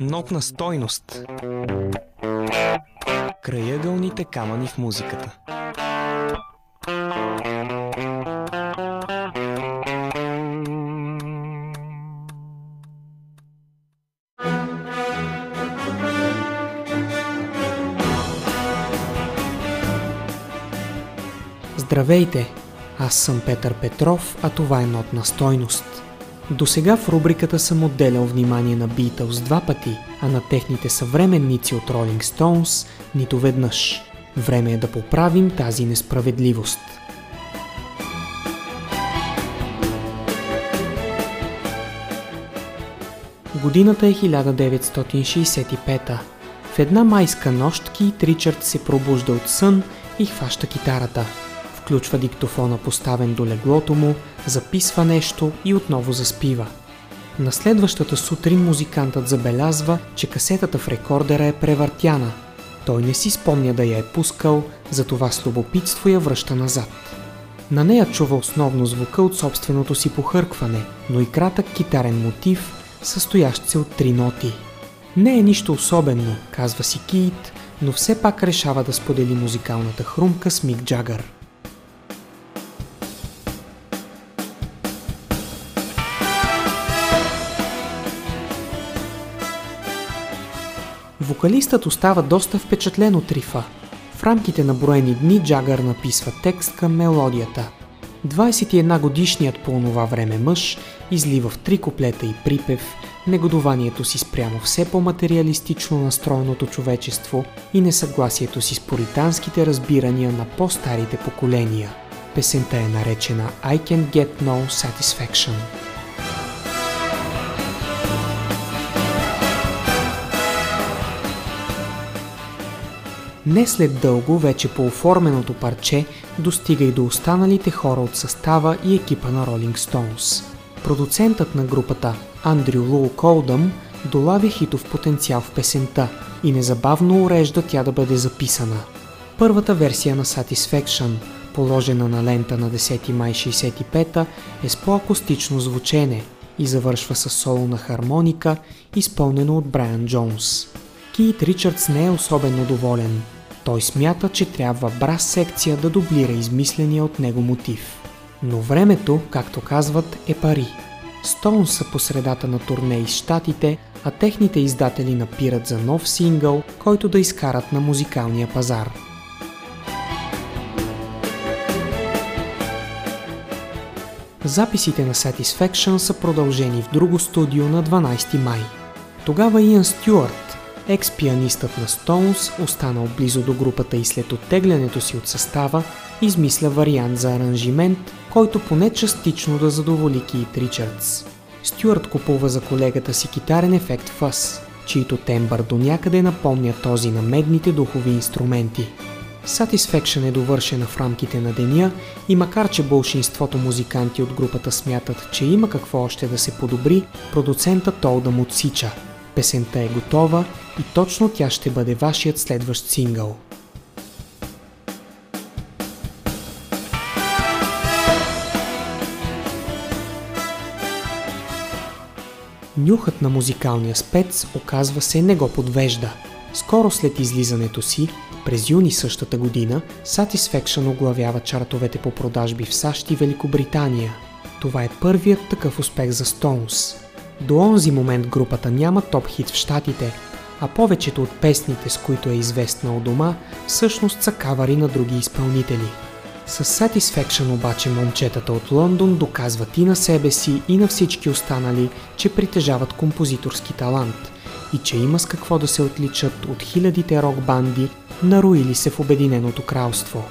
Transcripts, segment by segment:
Нотна стойност. Краягълните камъни в музиката. Здравейте! Аз съм Петър Петров, а това е Нотна стойност. До сега в рубриката съм отделял внимание на Beatles два пъти, а на техните съвременници от Rolling Stones нито веднъж. Време е да поправим тази несправедливост. Годината е 1965. В една майска нощ Кит Ричард се пробужда от сън и хваща китарата – включва диктофона поставен до леглото му, записва нещо и отново заспива. На следващата сутрин музикантът забелязва, че касетата в рекордера е превъртяна. Той не си спомня да я е пускал, затова с любопитство я връща назад. На нея чува основно звука от собственото си похъркване, но и кратък китарен мотив, състоящ се от три ноти. Не е нищо особено, казва си Кит, но все пак решава да сподели музикалната хрумка с Мик Джагър. Вокалистът остава доста впечатлен от рифа. В рамките на броени дни Джагър написва текст към мелодията. 21 годишният по това време мъж излива в три куплета и припев негодованието си спрямо все по-материалистично настроеното човечество и несъгласието си с поританските разбирания на по-старите поколения. Песента е наречена I Can Get No Satisfaction. Не след дълго вече по оформеното парче достига и до останалите хора от състава и екипа на Rolling Stones. Продуцентът на групата Андрю Лоу Колдъм долавя хитов потенциал в песента и незабавно урежда тя да бъде записана. Първата версия на Satisfaction, положена на лента на 10 май 65 е с по-акустично звучене и завършва с соло на хармоника, изпълнено от Брайан Джонс. Кит Ричардс не е особено доволен – той смята, че трябва брас секция да дублира измисления от него мотив. Но времето, както казват, е пари. Стоун са по средата на турне из Штатите, а техните издатели напират за нов сингъл, който да изкарат на музикалния пазар. Записите на Satisfaction са продължени в друго студио на 12 май. Тогава Иан Стюарт екс-пианистът на Стоунс, останал близо до групата и след оттеглянето си от състава, измисля вариант за аранжимент, който поне частично да задоволи Кит Ричардс. Стюарт купува за колегата си китарен ефект Фъс, чийто тембър до някъде напомня този на медните духови инструменти. Satisfaction е довършена в рамките на деня и макар че бълшинството музиканти от групата смятат, че има какво още да се подобри, продуцентът Толда му отсича – Песента е готова и точно тя ще бъде вашият следващ сингъл. Нюхът на музикалния спец, оказва се, не го подвежда. Скоро след излизането си, през юни същата година, Satisfaction оглавява чартовете по продажби в САЩ и Великобритания. Това е първият такъв успех за Stones – до онзи момент групата няма топ хит в щатите, а повечето от песните, с които е известна у дома, всъщност са кавари на други изпълнители. С Satisfaction обаче момчетата от Лондон доказват и на себе си и на всички останали, че притежават композиторски талант и че има с какво да се отличат от хилядите рок банди, наруили се в Обединеното кралство.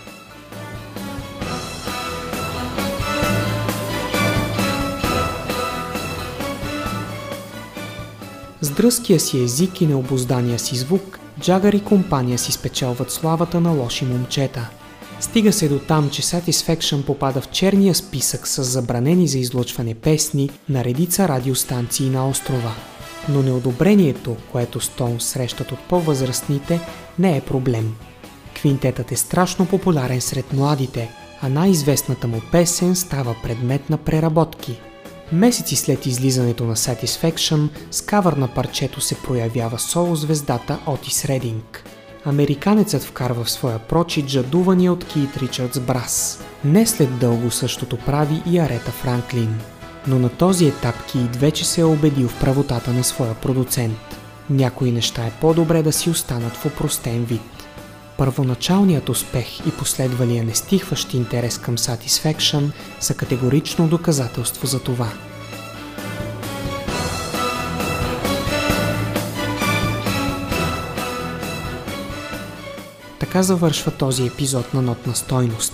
Дръзкия си език и необоздания си звук, Джагър и компания си спечелват славата на лоши момчета. Стига се до там, че Satisfaction попада в черния списък с забранени за излъчване песни на редица радиостанции на острова. Но неодобрението, което Стоун срещат от по-възрастните, не е проблем. Квинтетът е страшно популярен сред младите, а най-известната му песен става предмет на преработки – Месеци след излизането на Satisfaction, с кавър на парчето се проявява соло-звездата Отис Рединг. Американецът вкарва в своя прочит жадувания от Кит Ричардс брас. Не след дълго същото прави и Арета Франклин. Но на този етап Кит вече се е убедил в правотата на своя продуцент. Някои неща е по-добре да си останат в опростен вид. Първоначалният успех и последвалия нестихващ интерес към Satisfaction са категорично доказателство за това. Така завършва този епизод на Нотна стойност.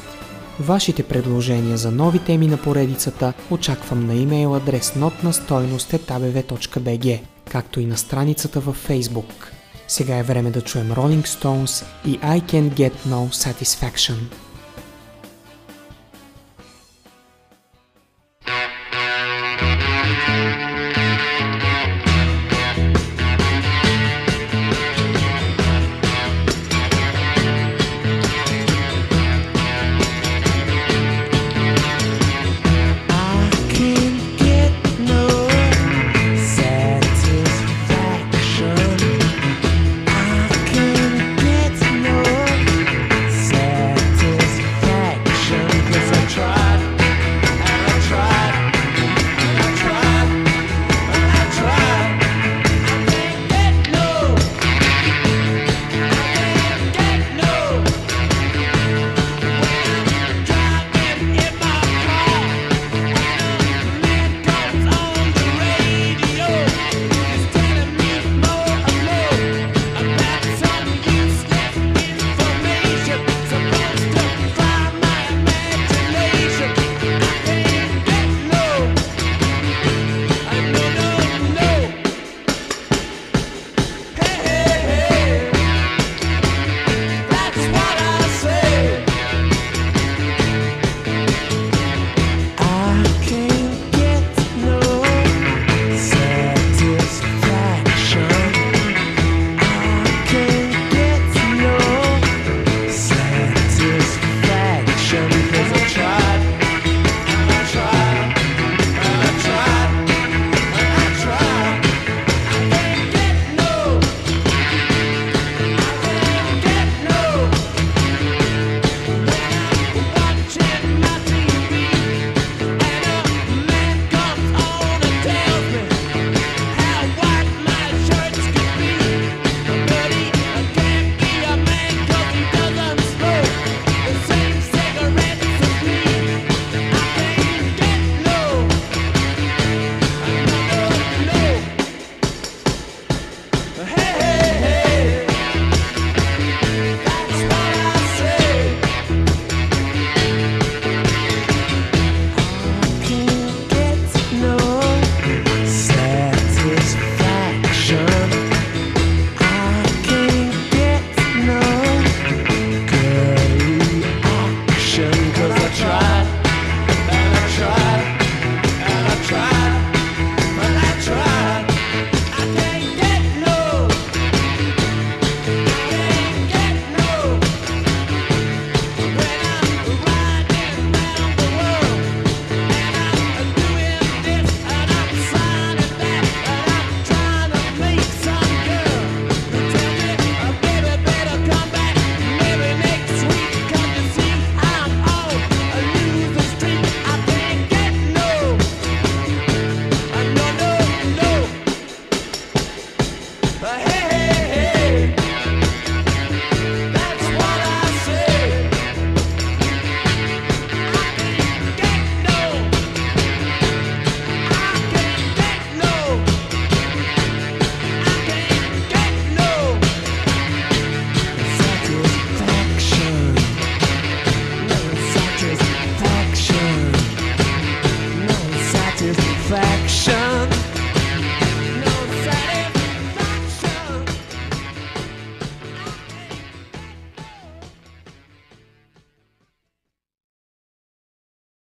Вашите предложения за нови теми на поредицата очаквам на имейл адрес notnastойност.abv.bg, както и на страницата във Facebook. Сега е време да чуем Rolling Stones и I Can Get No Satisfaction.